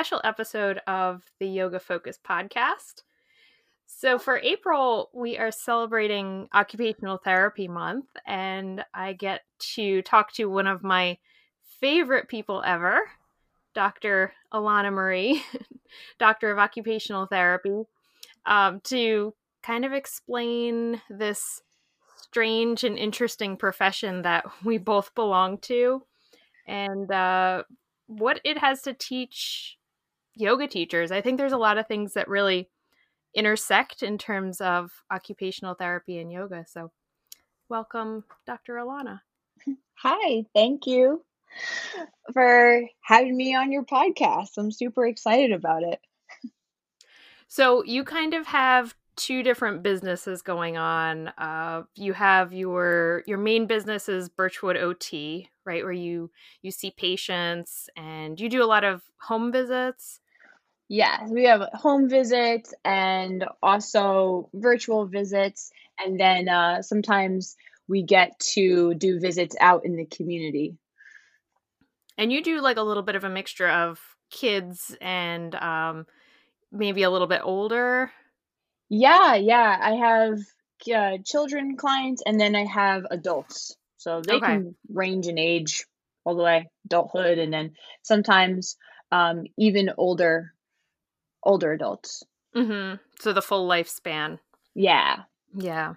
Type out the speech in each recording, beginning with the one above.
special episode of the Yoga Focus podcast. So, for April, we are celebrating Occupational Therapy Month, and I get to talk to one of my favorite people ever, Dr. Alanna Marie, Doctor of Occupational Therapy, um, to kind of explain this strange and interesting profession that we both belong to and uh, what it has to teach yoga teachers. I think there's a lot of things that really intersect in terms of occupational therapy and yoga. So, welcome, Dr. Alanna. Hi, thank you for having me on your podcast. I'm super excited about it. So, you kind of have two different businesses going on. Uh, you have your your main business is Birchwood OT, right, where you you see patients and you do a lot of home visits. Yeah, we have home visits and also virtual visits, and then uh, sometimes we get to do visits out in the community. And you do like a little bit of a mixture of kids and um, maybe a little bit older yeah, yeah. I have uh, children clients and then I have adults. So they okay. can range in age all the way adulthood and then sometimes um, even older older adults. Mm-hmm. So the full lifespan. Yeah. Yeah.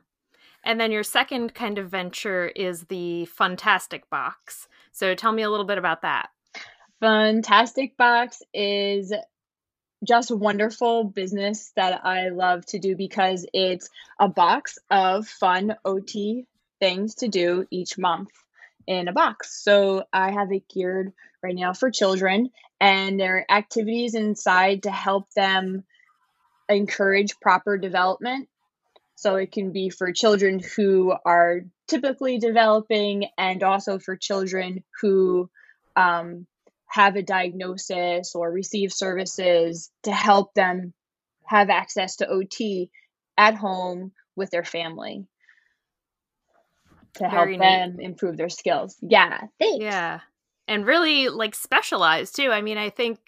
And then your second kind of venture is the Funtastic Box. So tell me a little bit about that. Funtastic Box is just wonderful business that I love to do because it's a box of fun OT things to do each month in a box. So I have it geared right now for children, and there are activities inside to help them encourage proper development. So it can be for children who are typically developing, and also for children who um, have a diagnosis or receive services to help them have access to OT at home with their family to Very help them improve their skills. Yeah, thanks. Yeah. And really like specialized too. I mean, I think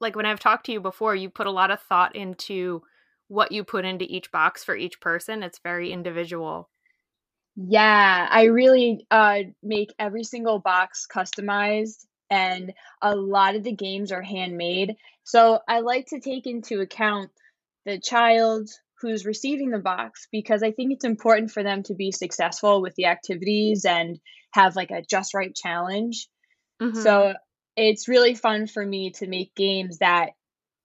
like when I've talked to you before, you put a lot of thought into what you put into each box for each person. It's very individual. Yeah, I really uh, make every single box customized and a lot of the games are handmade. So I like to take into account the child who's receiving the box because I think it's important for them to be successful with the activities and have like a just right challenge. Mm-hmm. So it's really fun for me to make games that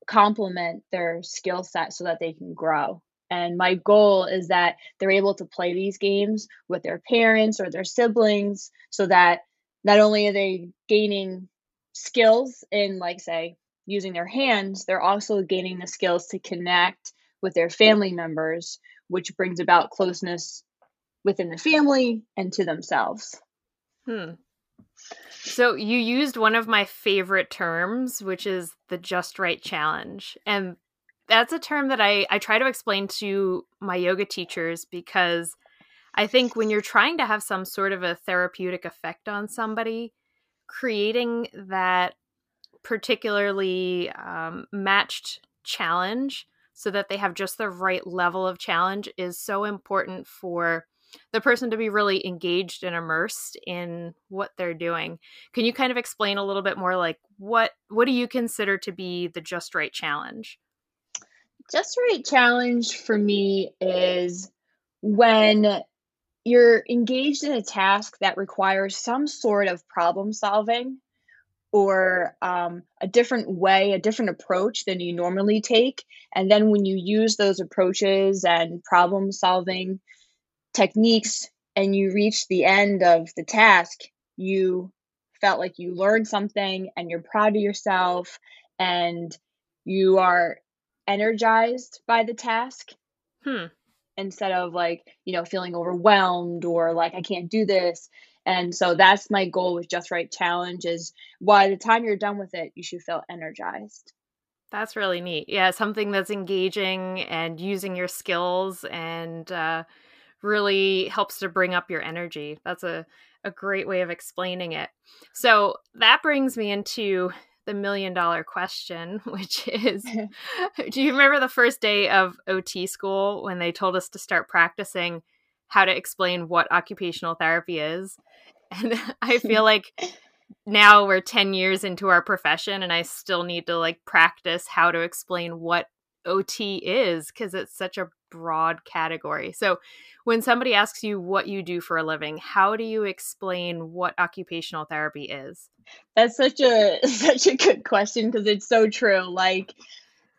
complement their skill set so that they can grow. And my goal is that they're able to play these games with their parents or their siblings so that not only are they gaining skills in like say using their hands they're also gaining the skills to connect with their family members which brings about closeness within the family and to themselves. Hmm. So you used one of my favorite terms which is the just right challenge. And that's a term that I, I try to explain to my yoga teachers because I think when you're trying to have some sort of a therapeutic effect on somebody, creating that particularly um, matched challenge so that they have just the right level of challenge is so important for the person to be really engaged and immersed in what they're doing. Can you kind of explain a little bit more like what what do you consider to be the just right challenge? Just right challenge for me is when you're engaged in a task that requires some sort of problem solving or um, a different way, a different approach than you normally take. And then when you use those approaches and problem solving techniques and you reach the end of the task, you felt like you learned something and you're proud of yourself and you are energized by the task. Hmm instead of like you know feeling overwhelmed or like i can't do this and so that's my goal with just right challenge is by the time you're done with it you should feel energized. That's really neat. Yeah something that's engaging and using your skills and uh, really helps to bring up your energy. That's a, a great way of explaining it. So that brings me into the million dollar question, which is Do you remember the first day of OT school when they told us to start practicing how to explain what occupational therapy is? And I feel like now we're 10 years into our profession and I still need to like practice how to explain what OT is because it's such a broad category. So, when somebody asks you what you do for a living, how do you explain what occupational therapy is? That's such a such a good question because it's so true. Like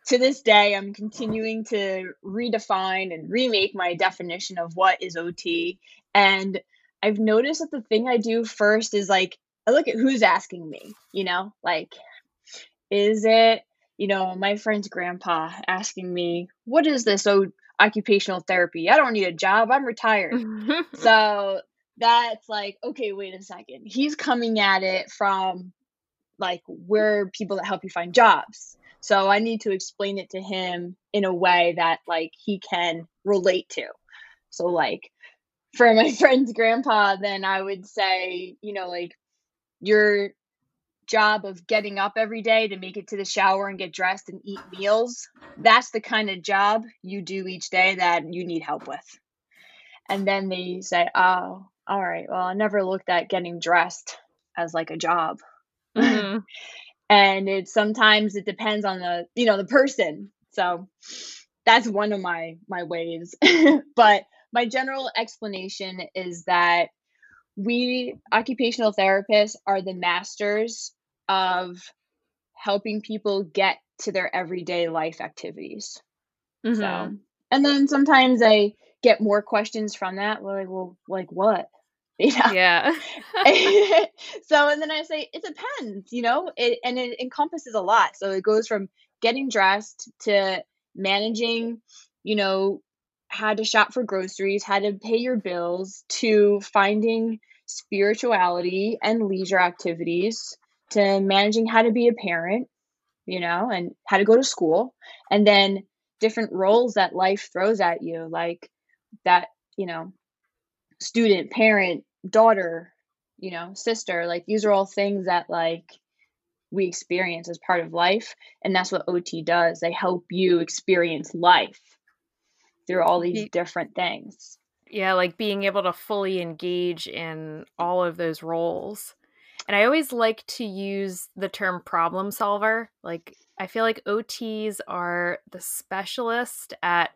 to this day, I'm continuing to redefine and remake my definition of what is OT. And I've noticed that the thing I do first is like I look at who's asking me, you know, like is it you know, my friend's grandpa asking me, What is this oh, occupational therapy? I don't need a job. I'm retired. so that's like, okay, wait a second. He's coming at it from like we're people that help you find jobs. So I need to explain it to him in a way that like he can relate to. So like for my friend's grandpa, then I would say, you know, like you're job of getting up every day to make it to the shower and get dressed and eat meals, that's the kind of job you do each day that you need help with. And then they say, oh, all right, well, I never looked at getting dressed as like a job. Mm-hmm. and it sometimes it depends on the, you know, the person. So that's one of my my ways. but my general explanation is that we occupational therapists are the masters of helping people get to their everyday life activities. Mm-hmm. So, and then sometimes I get more questions from that. Like, well, like what? You know? Yeah. so, and then I say, it depends, you know, it, and it encompasses a lot. So it goes from getting dressed to managing, you know, how to shop for groceries, how to pay your bills, to finding spirituality and leisure activities, to managing how to be a parent, you know, and how to go to school, and then different roles that life throws at you, like that, you know, student, parent, daughter, you know, sister. Like these are all things that like we experience as part of life. And that's what OT does. They help you experience life through all these different things. Yeah, like being able to fully engage in all of those roles. And I always like to use the term problem solver. Like, I feel like OTs are the specialist at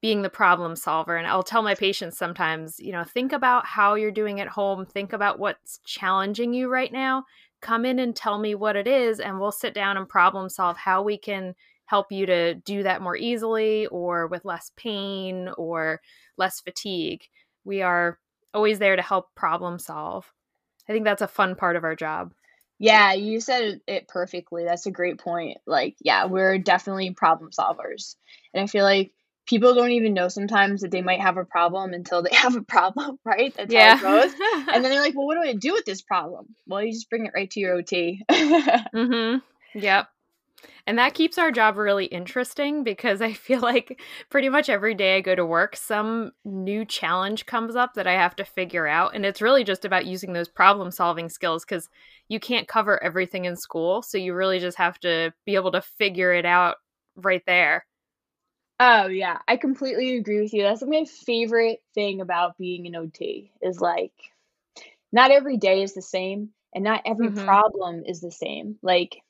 being the problem solver. And I'll tell my patients sometimes, you know, think about how you're doing at home, think about what's challenging you right now. Come in and tell me what it is, and we'll sit down and problem solve how we can help you to do that more easily or with less pain or less fatigue. We are always there to help problem solve. I think that's a fun part of our job. Yeah, you said it perfectly. That's a great point. Like, yeah, we're definitely problem solvers. And I feel like people don't even know sometimes that they might have a problem until they have a problem, right? That's yeah. how it goes. and then they're like, well, what do I do with this problem? Well, you just bring it right to your OT. mm-hmm. Yep. And that keeps our job really interesting because I feel like pretty much every day I go to work, some new challenge comes up that I have to figure out. And it's really just about using those problem solving skills because you can't cover everything in school. So you really just have to be able to figure it out right there. Oh, yeah. I completely agree with you. That's my favorite thing about being an OT is like, not every day is the same and not every mm-hmm. problem is the same. Like,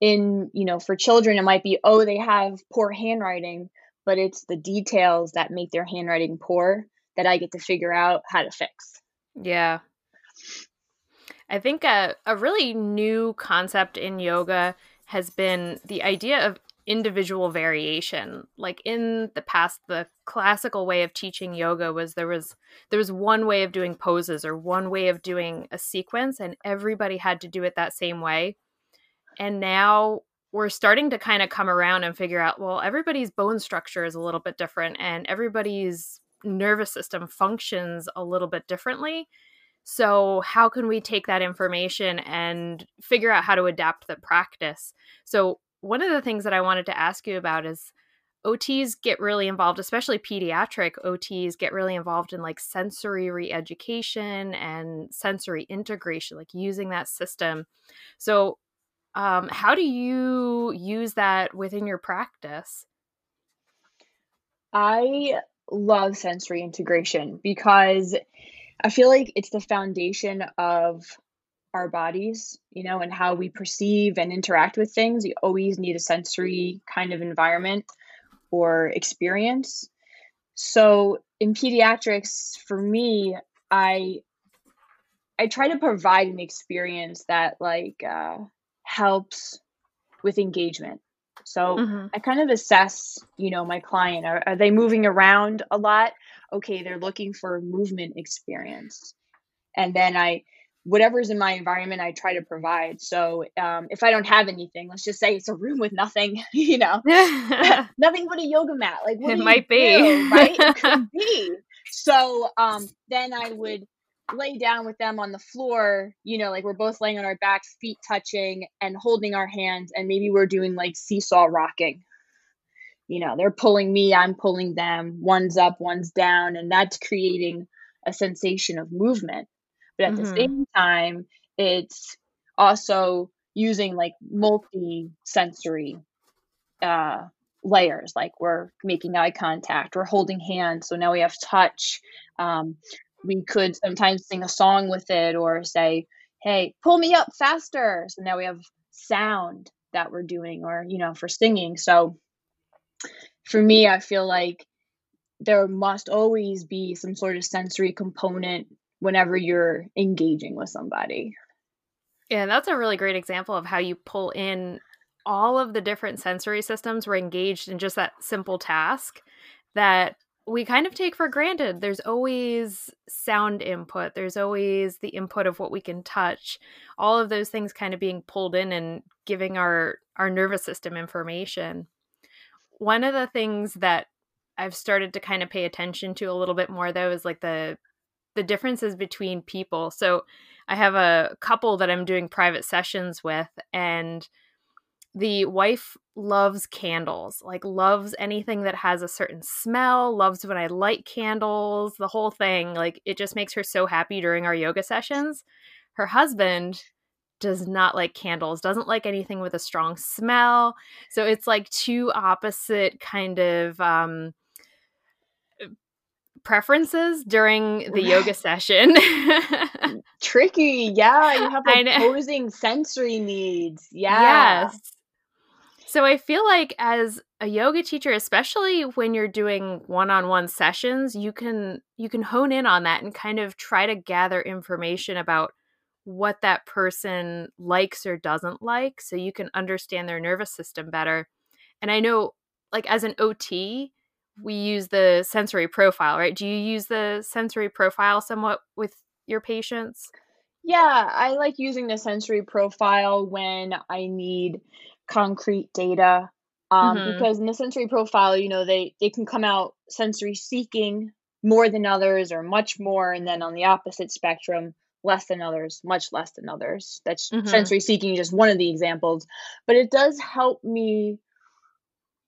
in you know for children it might be oh they have poor handwriting but it's the details that make their handwriting poor that i get to figure out how to fix yeah i think a, a really new concept in yoga has been the idea of individual variation like in the past the classical way of teaching yoga was there was there was one way of doing poses or one way of doing a sequence and everybody had to do it that same way and now we're starting to kind of come around and figure out well, everybody's bone structure is a little bit different and everybody's nervous system functions a little bit differently. So, how can we take that information and figure out how to adapt the practice? So, one of the things that I wanted to ask you about is OTs get really involved, especially pediatric OTs get really involved in like sensory re education and sensory integration, like using that system. So, Um, how do you use that within your practice? I love sensory integration because I feel like it's the foundation of our bodies, you know, and how we perceive and interact with things. You always need a sensory kind of environment or experience. So in pediatrics, for me, I I try to provide an experience that like uh, helps with engagement. So mm-hmm. I kind of assess, you know, my client. Are, are they moving around a lot? Okay, they're looking for movement experience. And then I, whatever's in my environment, I try to provide. So um, if I don't have anything, let's just say it's a room with nothing, you know, nothing but a yoga mat. Like it might be, do, right? It could be. So um, then I would lay down with them on the floor, you know, like we're both laying on our backs, feet touching and holding our hands, and maybe we're doing like seesaw rocking. You know, they're pulling me, I'm pulling them, one's up, one's down, and that's creating a sensation of movement. But at mm-hmm. the same time, it's also using like multi sensory uh, layers like we're making eye contact we're holding hands so now we have touch um, we could sometimes sing a song with it or say, hey, pull me up faster. So now we have sound that we're doing or, you know, for singing. So for me, I feel like there must always be some sort of sensory component whenever you're engaging with somebody. Yeah, that's a really great example of how you pull in all of the different sensory systems were engaged in just that simple task that we kind of take for granted. There's always sound input, there's always the input of what we can touch. All of those things kind of being pulled in and giving our our nervous system information. One of the things that I've started to kind of pay attention to a little bit more though is like the the differences between people. So I have a couple that I'm doing private sessions with and the wife loves candles, like loves anything that has a certain smell, loves when I light candles, the whole thing. Like it just makes her so happy during our yoga sessions. Her husband does not like candles, doesn't like anything with a strong smell. So it's like two opposite kind of um preferences during the yoga session. Tricky. Yeah, you have opposing sensory needs. Yeah. Yes. So I feel like as a yoga teacher, especially when you're doing one-on-one sessions, you can you can hone in on that and kind of try to gather information about what that person likes or doesn't like so you can understand their nervous system better. And I know like as an OT, we use the sensory profile, right? Do you use the sensory profile somewhat with your patients? Yeah, I like using the sensory profile when I need concrete data um, mm-hmm. because in the sensory profile you know they they can come out sensory seeking more than others or much more and then on the opposite spectrum less than others much less than others that's mm-hmm. sensory seeking just one of the examples but it does help me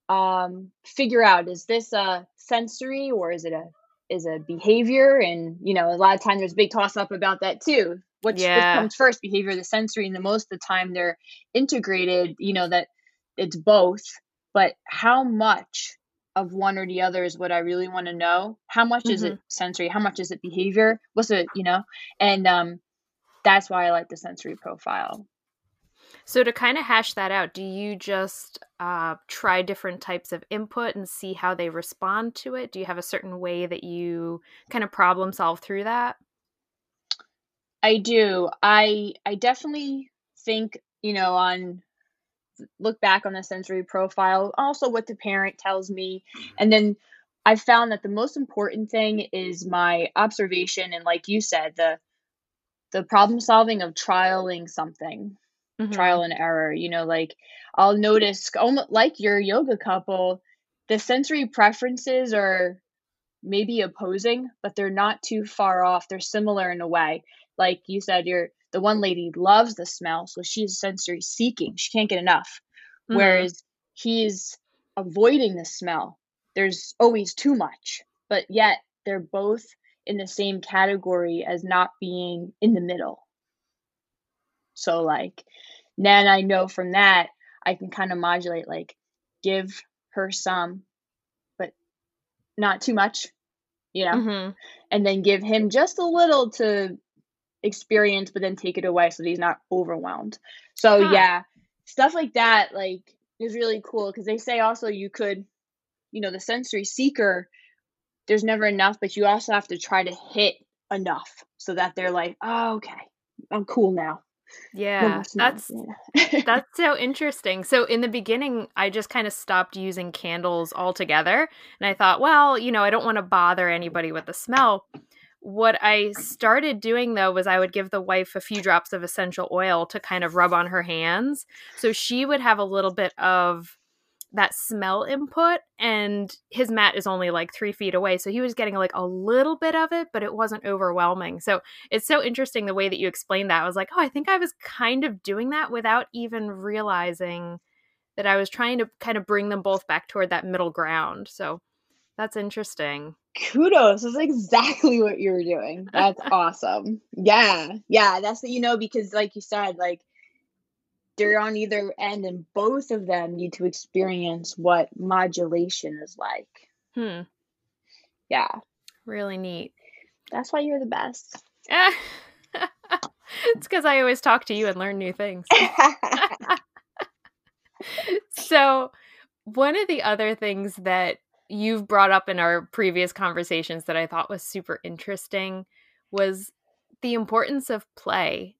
um, figure out is this a sensory or is it a is a behavior? And you know a lot of times there's a big toss up about that too. Which, yeah. which comes first behavior the sensory? And the most of the time they're integrated you know that it's both. But how much of one or the other is what i really want to know? How much mm-hmm. is it mm-hmm. sensory? How much is it behavior? What's it you know? And um that's why i like the sensory profile so to kind of hash that out, do you just uh, try different types of input and see how they respond to it? Do you have a certain way that you kind of problem solve through that? I do. I I definitely think you know on look back on the sensory profile, also what the parent tells me, and then I found that the most important thing is my observation and like you said the the problem solving of trialing something mm-hmm. trial and error. You know, like I'll notice, almost like your yoga couple, the sensory preferences are maybe opposing, but they're not too far off. They're similar in a way. Like you said, you're the one lady loves the smell, so she's sensory seeking. She can't get enough. Mm-hmm. Whereas he's avoiding the smell. There's always too much, but yet they're both in the same category as not being in the middle. So like then I know from that I can kind of modulate, like give her some, but not too much, you know, Mm-hmm. and then give him just a little to experience, but then take it away so that he's not overwhelmed. So Huh. yeah, stuff like that, like is really cool because they say also you could, you know, the sensory seeker, there's never enough, but you also have to try to hit enough so that they're like, oh, okay, I'm cool now. Yeah, that's Yeah. that's so interesting. So in the beginning, I just kind of stopped using candles altogether, and I thought, well, you know, I don't want to bother anybody with the smell. What I started doing though was I would give the wife a few drops of essential oil to kind of rub on her hands, so she would have a little bit of that smell input and his mat is only like three feet away so he was getting like a little bit of it but it wasn't overwhelming so it's so interesting the way that you explained that i was like oh i think i was kind of doing that without even realizing that i was trying to kind of bring them both back toward that middle ground so that's interesting Kudos. is exactly what you were doing. That's awesome. Yeah. Yeah. That's what you know, because like you said, like they're on either end and both of them need to experience what modulation is like. hmm Yeah. really neat That's why you're the best. it's because i always talk to you and learn new things so one of the other things that you've brought up in our previous conversations that I thought was super interesting was the importance of play.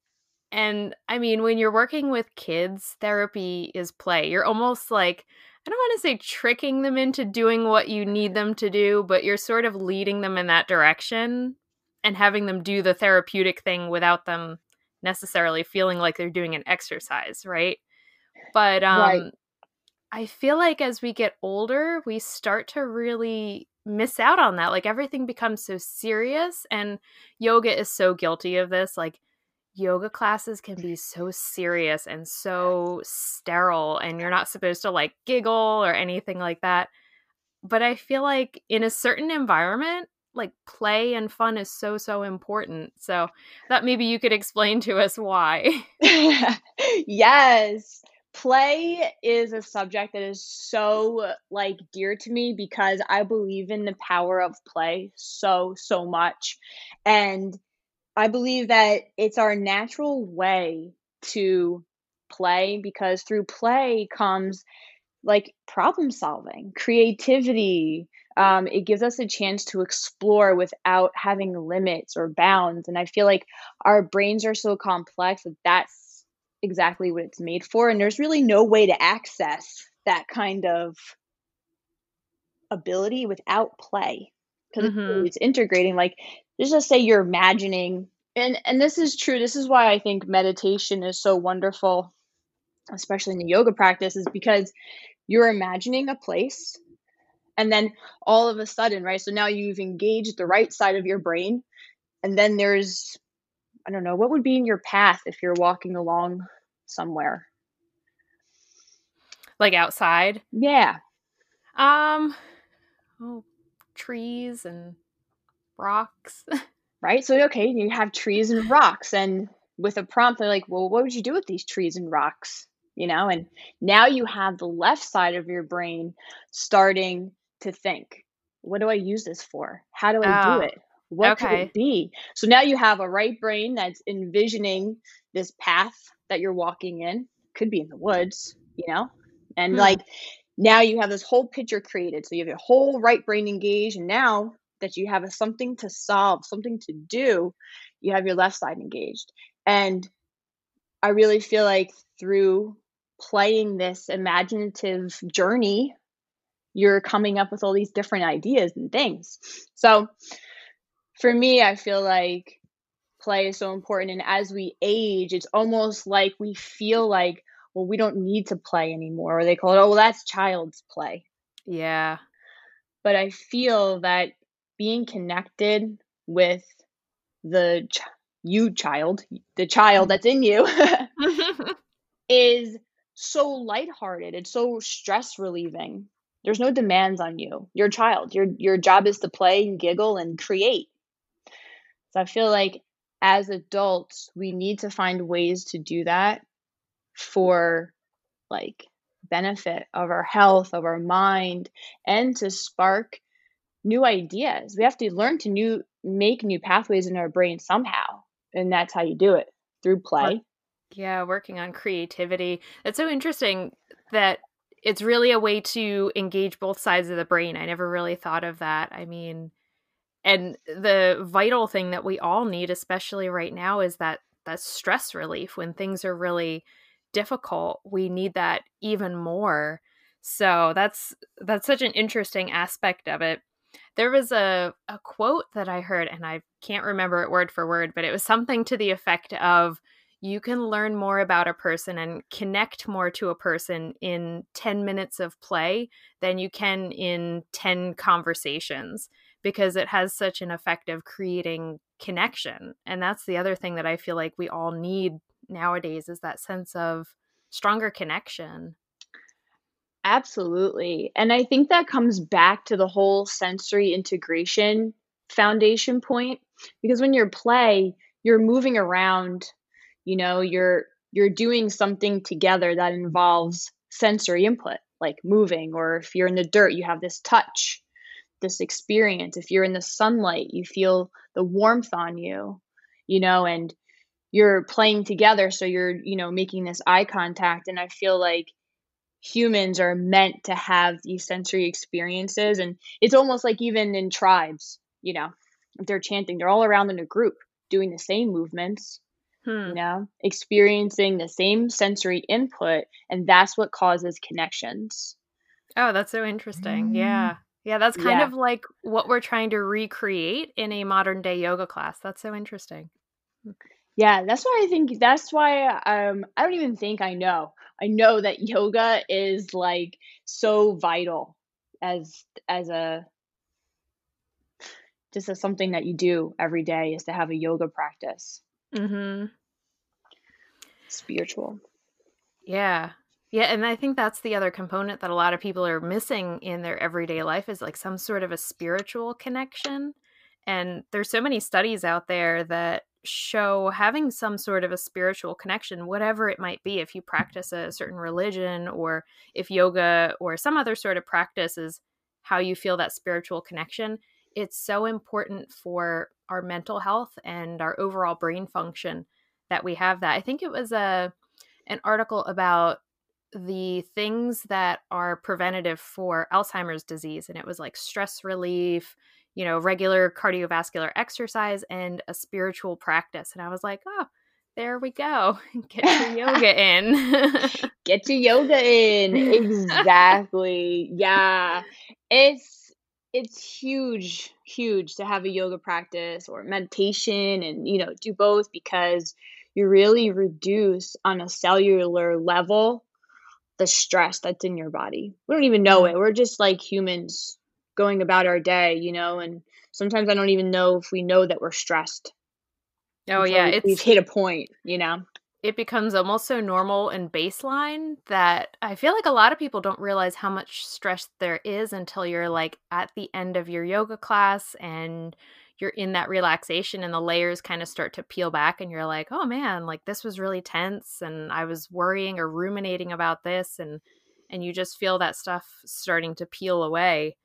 And I mean, when you're working with kids, therapy is play. You're almost like, I don't want to say tricking them into doing what you need them to do, but you're sort of leading them in that direction and having them do the therapeutic thing without them necessarily feeling like they're doing an exercise, right? But um Right. I feel like as we get older, we start to really miss out on that. Like everything becomes so serious and yoga is so guilty of this. Like yoga classes can be so serious and so sterile and you're not supposed to like giggle or anything like that. But I feel like in a certain environment, like play and fun is so so important. So that maybe you could explain to us why. yes. Play is a subject that is so like dear to me because I believe in the power of play so so much. And I believe that it's our natural way to play because through play comes like problem solving, creativity. Um, it gives us a chance to explore without having limits or bounds. And I feel like our brains are so complex that that's exactly what it's made for. And there's really no way to access that kind of ability without play because Mhm. it's integrating. Like, let's just say you're imagining, and and this is true. This is why I think meditation is so wonderful, especially in the yoga practice, is because you're imagining a place, and then all of a sudden, right? So now you've engaged the right side of your brain, and then there's I don't know, what would be in your path if you're walking along somewhere? like outside. Yeah. Um oh, trees and rocks. Right? So, okay, you have trees and rocks, and with a prompt, they're like, well, what would you do with these trees and rocks? You know, and now you have the left side of your brain starting to think, what do I use this for? How do I Oh, do it? What could okay. it be? So now you have a right brain that's envisioning this path that you're walking in, could be in the woods, you know, and Hmm. like now you have this whole picture created. So you have your whole right brain engaged, and now that you have a, something to solve, something to do, you have your left side engaged. And I really feel like through playing this imaginative journey, you're coming up with all these different ideas and things. So for me, I feel like play is so important. And as we age, it's almost like we feel like, well, we don't need to play anymore. Or they call it, oh, well, that's child's play. Yeah. But I feel that being connected with the ch- you child, the child that's in you, is so lighthearted. It's so stress relieving. There's no demands on you. You're a child. Your your job is to play and giggle and create. So I feel like as adults, we need to find ways to do that for like benefit of our health, of our mind, and to spark new ideas. We have to learn to new make new pathways in our brain somehow. And that's how you do it through play. Yeah, working on creativity. It's so interesting that it's really a way to engage both sides of the brain. I never really thought of that. I mean, and the vital thing that we all need especially right now is that that stress relief when things are really difficult. We need that even more. So that's that's such an interesting aspect of it. There was a, a quote that I heard, and I can't remember it word for word, but it was something to the effect of you can learn more about a person and connect more to a person in 10 minutes of play than you can in 10 conversations because it has such an effect of creating connection. And that's the other thing that I feel like we all need nowadays is that sense of stronger connection. Absolutely. And I think that comes back to the whole sensory integration foundation point because when you're play, you're moving around, you know, you're you're doing something together that involves sensory input, like moving or if you're in the dirt, you have this touch, this experience. If you're in the sunlight, you feel the warmth on you, you know, and you're playing together so you're, you know, making this eye contact and I feel like humans are meant to have these sensory experiences and it's almost like even in tribes you know if they're chanting they're all around in a group doing the same movements hmm. you know experiencing the same sensory input and that's what causes connections oh that's so interesting mm. yeah yeah that's kind yeah. of like what we're trying to recreate in a modern day yoga class that's so interesting yeah that's why i think that's why um i don't even think i know I know that yoga is like so vital as as a just as something that you do every day is to have a yoga practice. Mhm. Spiritual. Yeah. Yeah, and I think that's the other component that a lot of people are missing in their everyday life is like some sort of a spiritual connection. And there's so many studies out there that show having some sort of a spiritual connection, whatever it might be, if you practice a certain religion or if yoga or some other sort of practice is how you feel that spiritual connection, it's so important for our mental health and our overall brain function that we have that. I think it was a an article about the things that are preventative for Alzheimer's disease and it was like stress relief, you know, regular cardiovascular exercise and a spiritual practice. And I was like, oh, there we go. Get your yoga in. Get your yoga in. Exactly. yeah. It's it's huge, huge to have a yoga practice or meditation and you know, do both because you really reduce on a cellular level the stress that's in your body. We don't even know mm-hmm. it. We're just like humans going about our day, you know, and sometimes I don't even know if we know that we're stressed. Oh yeah, we, we've hit a point, you know. It becomes almost so normal and baseline that I feel like a lot of people don't realize how much stress there is until you're like at the end of your yoga class and you're in that relaxation and the layers kind of start to peel back and you're like, "Oh man, like this was really tense and I was worrying or ruminating about this and and you just feel that stuff starting to peel away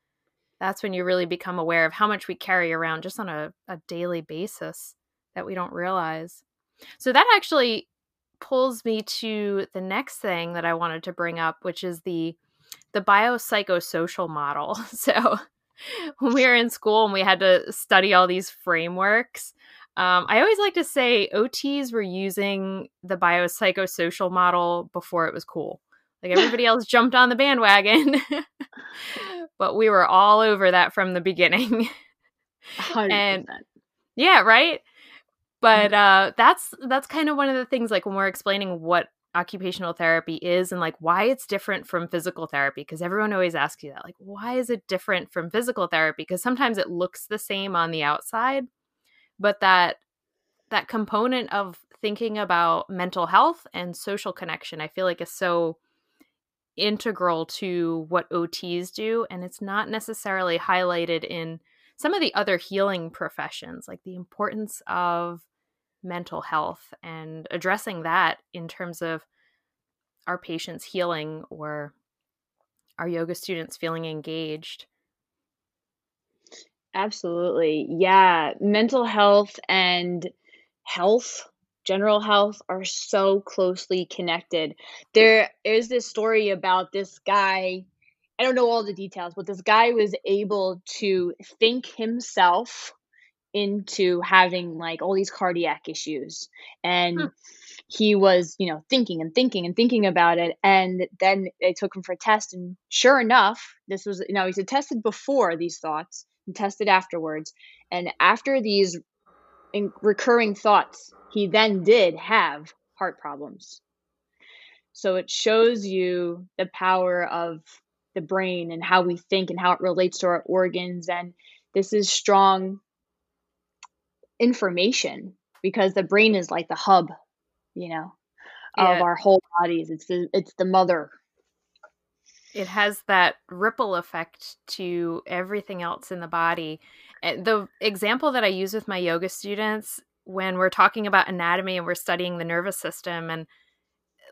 that's when you really become aware of how much we carry around just on a, a daily basis that we don't realize. So that actually pulls me to the next thing that I wanted to bring up, which is the the biopsychosocial model. So when we were in school and we had to study all these frameworks, um, I always like to say OTs were using the biopsychosocial model before it was cool. Like everybody else jumped on the bandwagon. but we were all over that from the beginning. 100%. and yeah, right? But mm-hmm. uh that's that's kind of one of the things like when we're explaining what occupational therapy is and like why it's different from physical therapy because everyone always asks you that like why is it different from physical therapy because sometimes it looks the same on the outside but that that component of thinking about mental health and social connection i feel like is so integral to what OTs do, and it's not necessarily highlighted in some of the other healing professions, like the importance of mental health and addressing that in terms of our patients healing or our yoga students feeling engaged. Absolutely. Yeah. Mental health and health, general health, are so closely connected. There is this story about this guy. I don't know all the details, but this guy was able to think himself into having like all these cardiac issues. And hmm he was, you know, thinking and thinking and thinking about it. And then they took him for a test. And sure enough, this was, you know, he's tested before these thoughts and tested afterwards. And after these recurring thoughts, he then did have heart problems. So it shows you the power of the brain and how we think and how it relates to our organs. And this is strong information because the brain is like the hub you know, yeah. of our whole bodies. It's the it's the mother. It has that ripple effect to everything else in the body. The example that I use with my yoga students when we're talking about anatomy and we're studying the nervous system and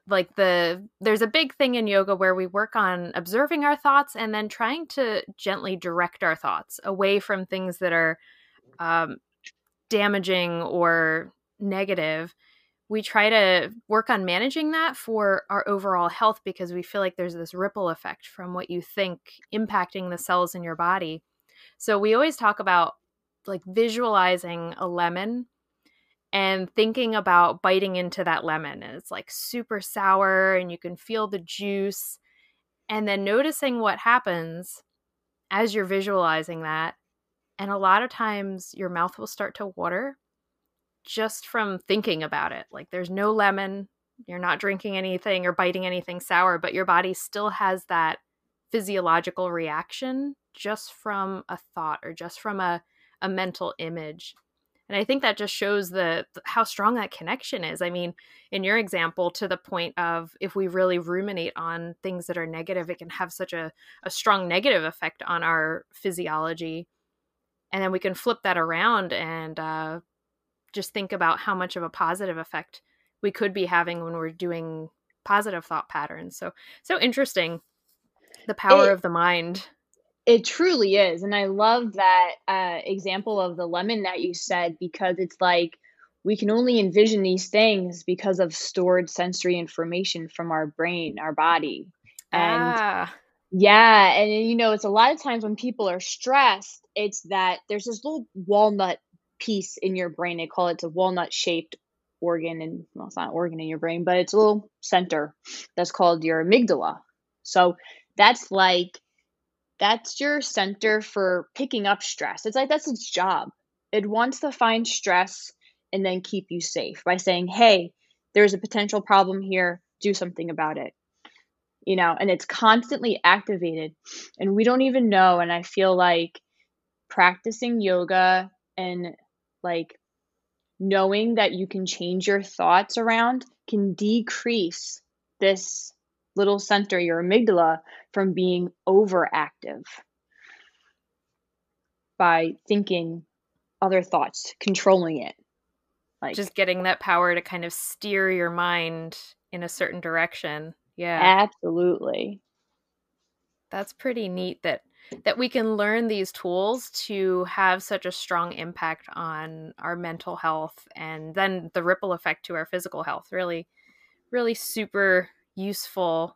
like the there's a big thing in yoga where we work on observing our thoughts and then trying to gently direct our thoughts away from things that are um, damaging or negative we try to work on managing that for our overall health because we feel like there's this ripple effect from what you think impacting the cells in your body. So we always talk about like visualizing a lemon and thinking about biting into that lemon and it's like super sour and you can feel the juice and then noticing what happens as you're visualizing that and a lot of times your mouth will start to water just from thinking about it. Like there's no lemon, you're not drinking anything or biting anything sour, but your body still has that physiological reaction just from a thought or just from a, a mental image. And I think that just shows the how strong that connection is. I mean, in your example, to the point of if we really ruminate on things that are negative, it can have such a, a strong negative effect on our physiology. And then we can flip that around and uh, just think about how much of a positive effect we could be having when we're doing positive thought patterns. So so interesting the power it, of the mind. It truly is. And I love that uh, example of the lemon that you said because it's like we can only envision these things because of stored sensory information from our brain, our body. And ah. yeah, and you know, it's a lot of times when people are stressed, it's that there's this little walnut piece in your brain. They call it a walnut shaped organ, and well, it's not organ in your brain, but it's a little center that's called your amygdala. So that's like that's your center for picking up stress. It's like that's its job. It wants to find stress and then keep you safe by saying, "Hey, there's a potential problem here. Do something about it." You know, and it's constantly activated, and we don't even know. And I feel like practicing yoga and like knowing that you can change your thoughts around can decrease this little center, your amygdala, from being overactive by thinking other thoughts, controlling it. Like just getting that power to kind of steer your mind in a certain direction. Yeah. Absolutely. That's pretty neat that that we can learn these tools to have such a strong impact on our mental health and then the ripple effect to our physical health really really super useful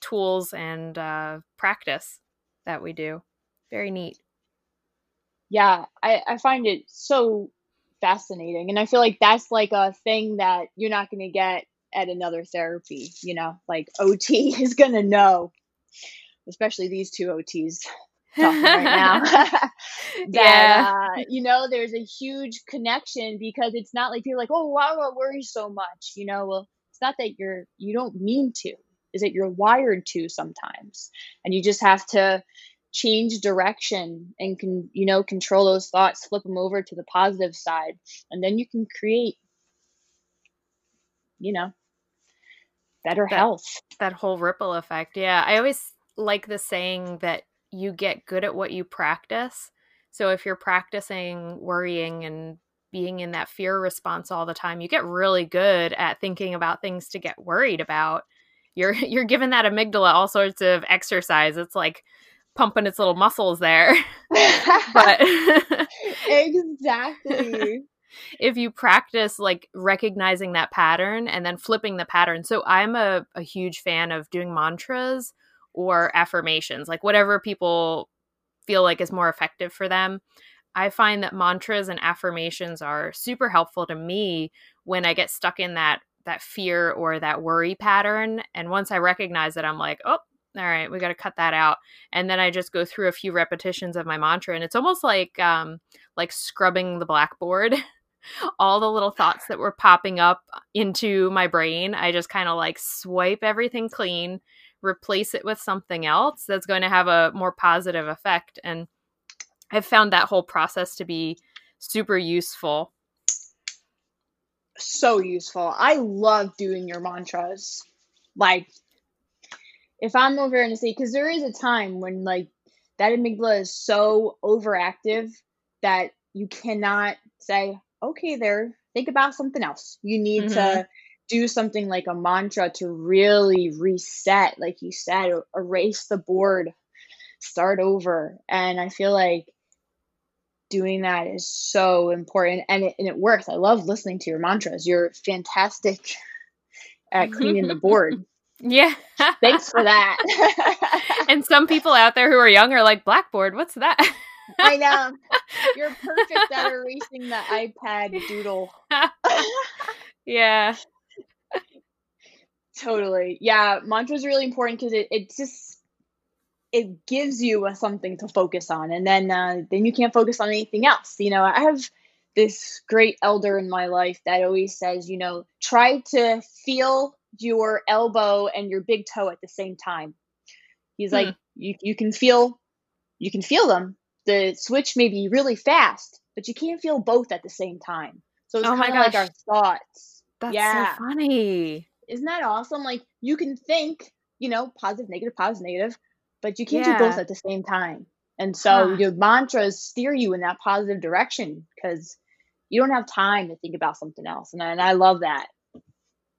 tools and uh, practice that we do very neat yeah I, I find it so fascinating and i feel like that's like a thing that you're not going to get at another therapy you know like ot is going to know especially these two OTs talking right now. that yeah. uh, you know, there's a huge connection because it's not like you're like, oh, why do I worry so much? You know, well, not that you're you don't mean to, is that you're wired to sometimes, and you just have to change direction and can you know control those thoughts flip them over to the positive side and then you can create you know better that, health. that whole ripple effect. Yeah i always like the saying that you get good at what you practice. So if you're practicing worrying and being in that fear response all the time, you get really good at thinking about things to get worried about. you're you're giving that amygdala all sorts of exercise. It's like pumping its little muscles there. but exactly. if you practice like recognizing that pattern and then flipping the pattern. So I'm a, a huge fan of doing mantras or affirmations, like whatever people feel like is more effective for them. I find that mantras and affirmations are super helpful to me when I get stuck in that that fear or that worry pattern and once I recognize it I'm like, "Oh, all right, we got to cut that out." And then I just go through a few repetitions of my mantra and it's almost like um like scrubbing the blackboard. All the little thoughts that were popping up into my brain, I just kind of like swipe everything clean, replace it with something else that's going to have a more positive effect and I've found that whole process to be super useful. So useful. I love doing your mantras. Like, if I'm over in a state, because there is a time when, like, that amygdala is so overactive that you cannot say, okay, there, think about something else. You need mm-hmm. to do something like a mantra to really reset, like you said, erase the board, start over. And I feel like doing that is so important and it, and it works. I love listening to your mantras. You're fantastic at mm-hmm. cleaning the board. Yeah. Thanks for that. and some people out there who are young are like, Blackboard, what's that? I know. You're perfect at erasing the iPad doodle. yeah. Totally. Yeah. Mantra is really important because it, it just it gives you a, something to focus on. And then uh, then you can't focus on anything else. You know i have this great elder in my life that always says you know try to feel your elbow and your big toe at the same time. He's hmm. like you, you can feel you can feel them. The switch may be really fast but you can't feel both at the same time. So it's oh kind of like our thoughts. That's yeah. so funny. Isn't that awesome? Like you can think you know positive negative positive negative but you can't yeah. do both at the same time. And so huh. your mantras steer you in that positive direction because you don't have time to think about something else. And I, and I love that.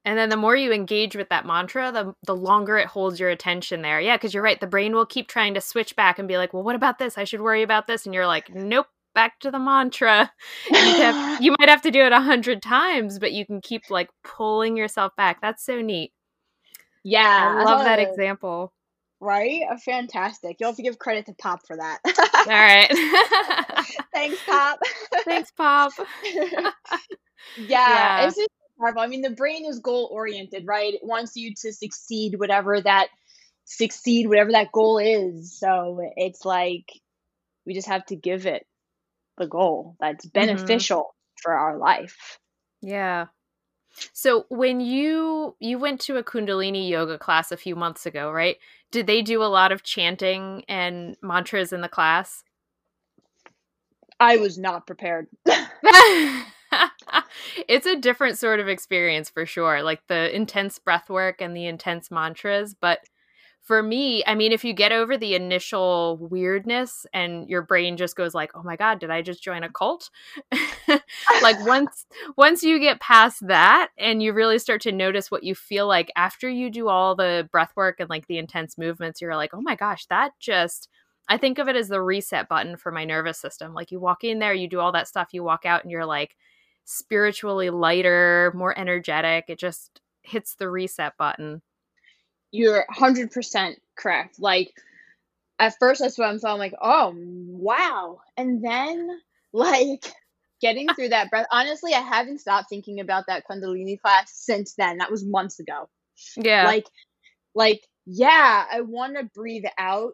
And then the more you engage with that mantra, the the longer it holds your attention there. Yeah, because you're right. The brain will keep trying to switch back and be like, "Well, what about this? I should worry about this." And you're like, "Nope, back to the mantra." You, have, you might have to do it a hundred times, but you can keep like pulling yourself back. That's so neat. Yeah, I love that example. Right? A fantastic. You'll have to give credit to Pop for that. All right. Thanks, Pop. Thanks, Pop. yeah, yeah, it's just powerful. I mean, the brain is goal oriented, right? It wants you to succeed, whatever that succeed, whatever that goal is. So it's like we just have to give it the goal that's mm-hmm. beneficial mm-hmm. for our life. Yeah. So when you you went to a kundalini yoga class a few months ago, right? Did they do a lot of chanting and mantras in the class? I was not prepared. it's a different sort of experience for sure, like the intense breath work and the intense mantras, but for me, I mean, if you get over the initial weirdness and your brain just goes like, "Oh my god, did I just join a cult?" like once once you get past that and you really start to notice what you feel like after you do all the breath work and like the intense movements, you're like, "Oh my gosh, that just I think of it as the reset button for my nervous system. Like you walk in there, you do all that stuff, you walk out and you're like spiritually lighter, more energetic. It just hits the reset button you're 100% correct. Like, at first, that's what I'm saying. I'm like, oh, wow. And then, like, getting through that breath. Honestly, I haven't stopped thinking about that Kundalini class since then. That was months ago. Yeah. Like, like, yeah, I want to breathe out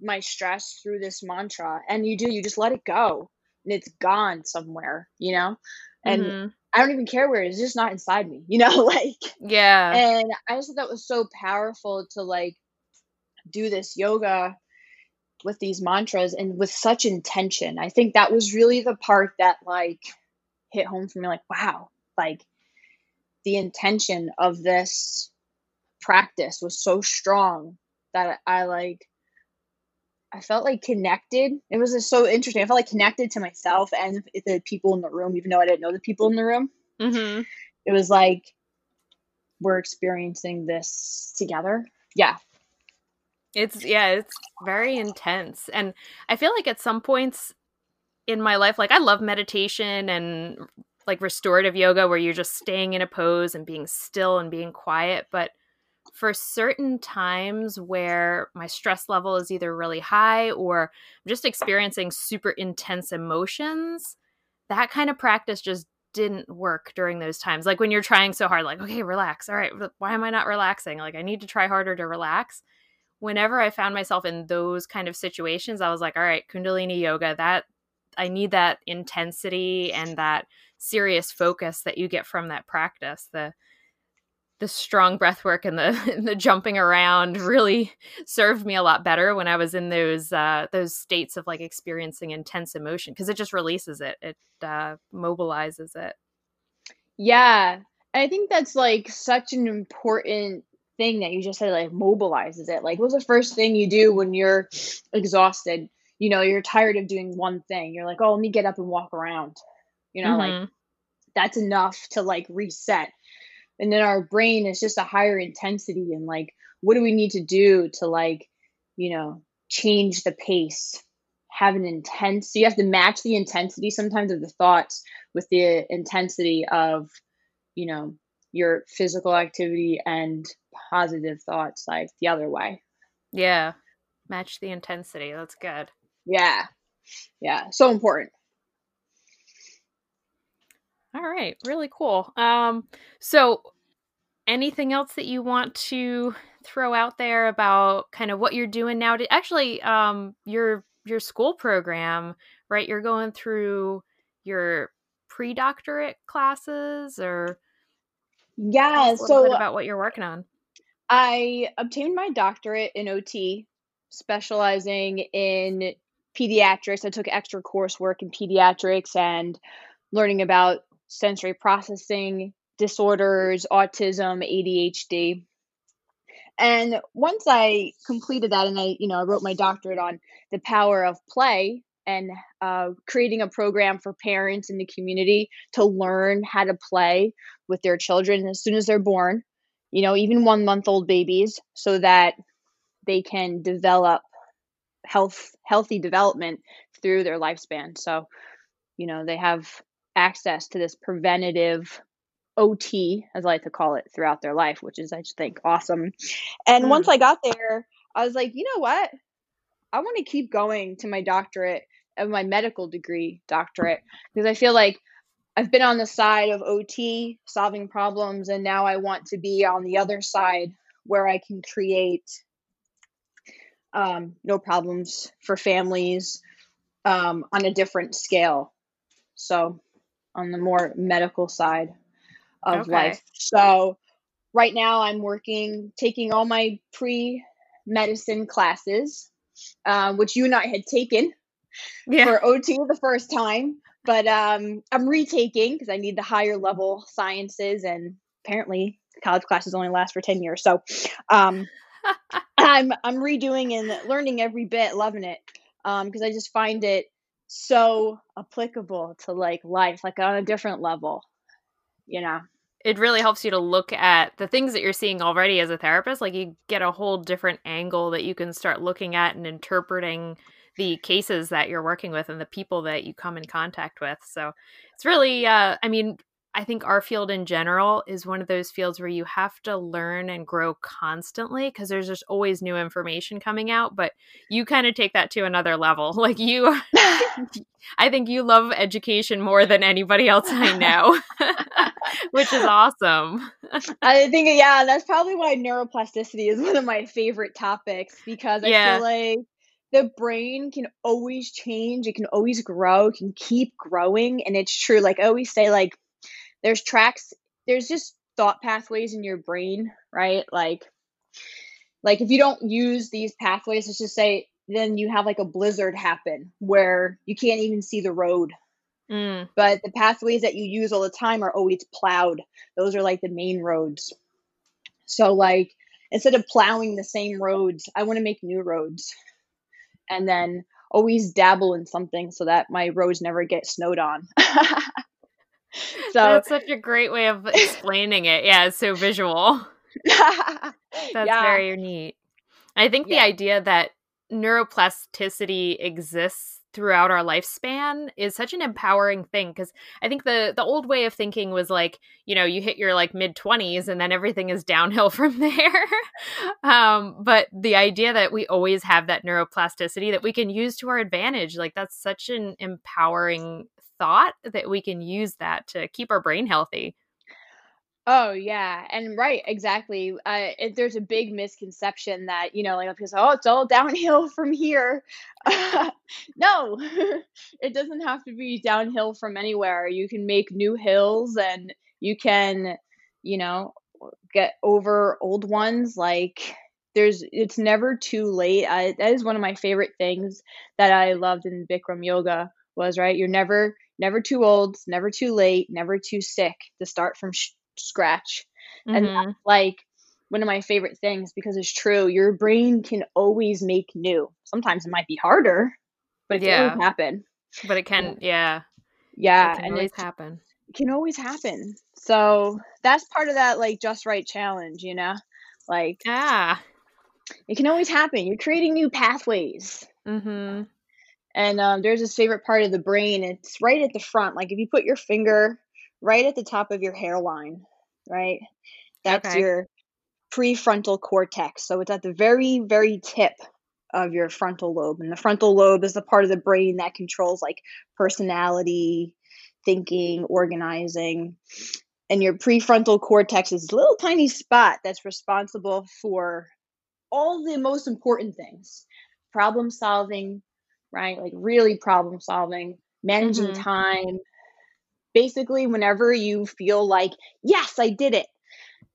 my stress through this mantra. And you do, you just let it go and it's gone somewhere, you know? And mm-hmm. I don't even care where it is, it's just not inside me, you know, like yeah. And I just thought that was so powerful to like do this yoga with these mantras and with such intention. I think that was really the part that like hit home for me like wow, like the intention of this practice was so strong that I like I felt like connected. It was just so interesting. I felt like connected to myself and the people in the room, even though I didn't know the people in the room. Mm-hmm. It was like we're experiencing this together. Yeah. It's yeah, it's very intense. And I feel like at some points in my life like I love meditation and like restorative yoga where you're just staying in a pose and being still and being quiet, but for certain times where my stress level is either really high or I'm just experiencing super intense emotions, that kind of practice just didn't work during those times. Like when you're trying so hard, like, okay, relax. All right, why am I not relaxing? Like, I need to try harder to relax. Whenever I found myself in those kind of situations, I was like, all right, Kundalini yoga, that I need that intensity and that serious focus that you get from that practice. The the strong breath work and the the jumping around really served me a lot better when I was in those uh, those states of like experiencing intense emotion because it just releases it, it uh, mobilizes it. Yeah, I think that's like such an important thing that you just said, like mobilizes it. Like, what's the first thing you do when you're exhausted? You know, you're tired of doing one thing. You're like, oh, let me get up and walk around. You know, mm-hmm. like that's enough to like reset and then our brain is just a higher intensity and like what do we need to do to like you know change the pace? Have an intense so you have to match the intensity sometimes of the thoughts with the intensity of you know your physical activity and positive thoughts like the other way. Yeah. Match the intensity. That's good. Yeah. Yeah. So important. All right, really cool. Um, so anything else that you want to throw out there about kind of what you're doing now? To, actually, um, your your school program, right? You're going through your pre-doctorate classes, or yeah. so about what you're working on. I obtained my doctorate in OT, specializing in pediatrics. I took extra coursework in pediatrics and learning about sensory processing disorders, autism, ADHD. And once I completed that and I, you know, I wrote my doctorate on the power of play and uh, creating a program for parents in the community to learn how to play with their children as soon as they're born, you know, even one month old babies, so that they can develop health healthy development through their lifespan. So, you know, they have access to this preventative OT, as I like to call it, throughout their life, which is, I just think, awesome. And mm. once I got there, I was like, you know what? I want to keep going to my doctorate of my medical degree doctorate because I feel like I've been on the side of OT solving problems, and now I want to be on the other side where I can create um, no problems for families um, on a different scale. So on the more medical side of okay. life. So right now I'm working, taking all my pre medicine classes, uh, which you and I had taken yeah. for OT the first time. But um, I'm retaking because I need the higher level sciences, and apparently college classes only last for ten years. So um, I'm I'm redoing and learning every bit, loving it because um, I just find it so applicable to like life, like on a different level, you know. It really helps you to look at the things that you're seeing already as a therapist. Like you get a whole different angle that you can start looking at and interpreting the cases that you're working with and the people that you come in contact with. So it's really, uh, I mean, I think our field in general is one of those fields where you have to learn and grow constantly because there's just always new information coming out. But you kind of take that to another level. Like you, I think you love education more than anybody else I know, which is awesome. I think, yeah, that's probably why neuroplasticity is one of my favorite topics because I yeah. feel like the brain can always change it can always grow it can keep growing and it's true like i always say like there's tracks there's just thought pathways in your brain right? Like like if you don't use these pathways let's just say then you have like a blizzard happen where you can't even see the road. Mm. but the pathways that you use all the time are always plowed. Those are like the main roads. So like instead of plowing the same roads i want to make new roads and then always dabble in something so that my roads never get snowed on so that's such a great way of explaining it. Yeah, it's so visual. That's yeah. very neat. I think the Yeah. idea that neuroplasticity exists throughout our lifespan is such an empowering thing because I think the the old way of thinking was like, you know, you hit your like mid 20s and then everything is downhill from there. um, but the idea that we always have that neuroplasticity that we can use to our advantage, like that's such an empowering thought that we can use that to keep our brain healthy. Oh yeah, and right, exactly. Uh, it, there's a big misconception that you know, like people say, "Oh, it's all downhill from here." no, it doesn't have to be downhill from anywhere. You can make new hills, and you can, you know, get over old ones. Like there's, it's never too late. I, that is one of my favorite things that I loved in Bikram yoga was right. You're never, never too old, never too late, never too sick to start from sh- scratch. And Mhm. that's like one of my favorite things because it's true. Your brain can always make new. Sometimes it might be harder, but it can Yeah. always happen. But it can, yeah, Yeah, it can and always it happen. can always happen. So that's part of that like just right challenge, you know? Like Ah. it can always happen. You're creating new pathways. Mm-hmm. And um, there's this favorite part of the brain. It's right at the front. Like if you put your finger right at the top of your hairline, right? That's Okay. your prefrontal cortex. So it's at the very, very tip of your frontal lobe. And the frontal lobe is the part of the brain that controls like personality, thinking, organizing. And your prefrontal cortex is a little tiny spot that's responsible for all the most important things problem solving, right? Like really problem solving, managing Mhm. time. Basically, whenever you feel like, yes, I did it,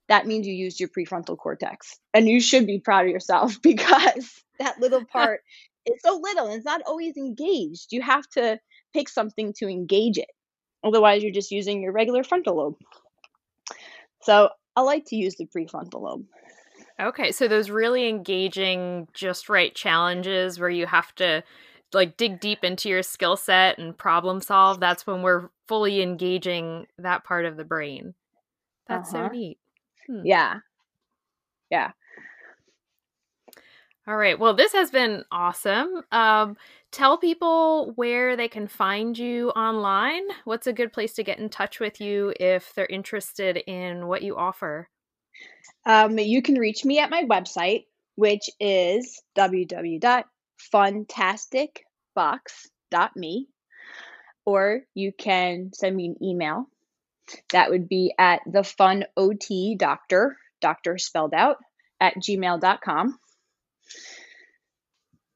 that means you used your prefrontal cortex. And you should be proud of yourself because that little part is so little and it's not always engaged. You have to pick something to engage it. Otherwise, you're just using your regular frontal lobe. So I like to use the prefrontal lobe. Okay, so those really engaging, just right challenges where you have to like dig deep into your skill set and problem solve, that's when we're fully engaging that part of the brain. That's so Uh-huh. neat. Yeah. Yeah. All right. Well, this has been awesome. Um, tell people where they can find you online. What's a good place to get in touch with you if they're interested in what you offer? Um, you can reach me at my website, which is www.funtasticbox.me, or you can send me an email. That would be at the fun OT doctor, doctor spelled out, at gmail.com.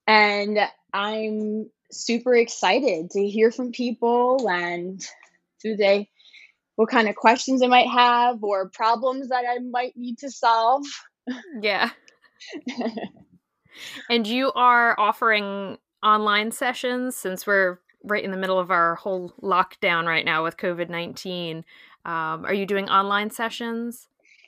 And I'm super excited to hear from people and do they what kind of questions they might have or problems that I might need to solve. Yeah. And you are offering online sessions since we're right in the middle of our whole lockdown right now with COVID 19. Um, are you doing online sessions?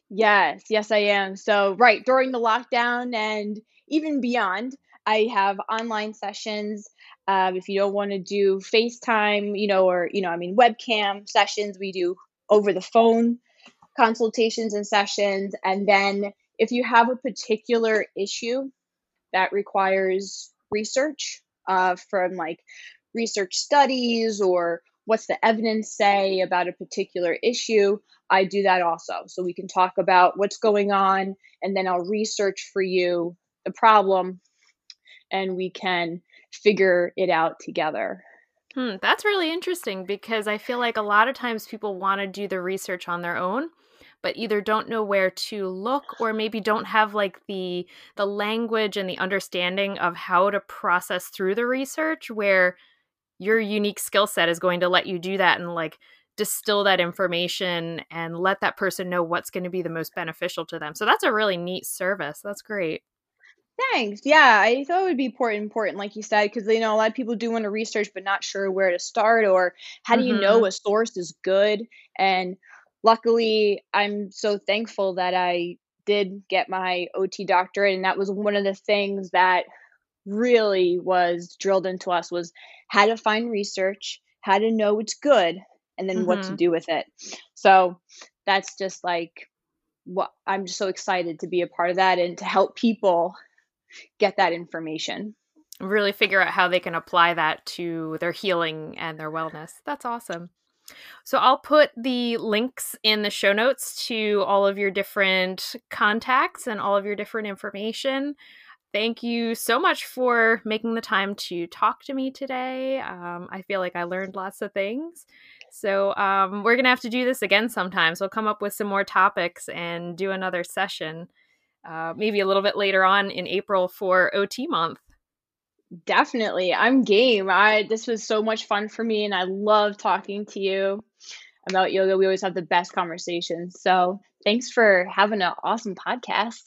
Yes, yes, I am. So, right during the lockdown and even beyond, I have online sessions. Um, if you don't want to do FaceTime, you know, or, you know, I mean, webcam sessions, we do over the phone consultations and sessions. And then if you have a particular issue that requires research uh, from like research studies or what's the evidence say about a particular issue, I do that also. So we can talk about what's going on and then I'll research for you the problem and we can figure it out together. Hmm, that's really interesting because I feel like a lot of times people want to do the research on their own, but either don't know where to look or maybe don't have like the the language and the understanding of how to process through the research where your unique skill set is going to let you do that and like distill that information and let that person know what's going to be the most beneficial to them. So that's a really neat service. That's great. Thanks. Yeah, I thought it would be important, important, like you said, because you know a lot of people do want to research but not sure where to start or how do you know Mhm. a source is good. And luckily, I'm so thankful that I did get my OT doctorate, and that was one of the things that really was drilled into us was how to find research, how to know it's good, and then mm-hmm. what to mm-hmm. do with it. So that's just like what I'm just so excited to be a part of that and to help people get that information. Really figure out how they can apply that to their healing and their wellness. That's awesome. So I'll put the links in the show notes to all of your different contacts and all of your different information. Thank you so much for making the time to talk to me today. Um, I feel like I learned lots of things. So um, we're going to have to do this again sometimes. We'll come up with some more topics and do another session, uh, maybe a little bit later on in April for OT month. Definitely. I'm game. I this was so much fun for me and I love talking to you about yoga. We always have the best conversations. So thanks for having an awesome podcast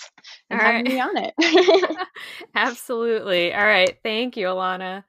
and All having right. me on it. Absolutely. All right. Thank you, Alanna.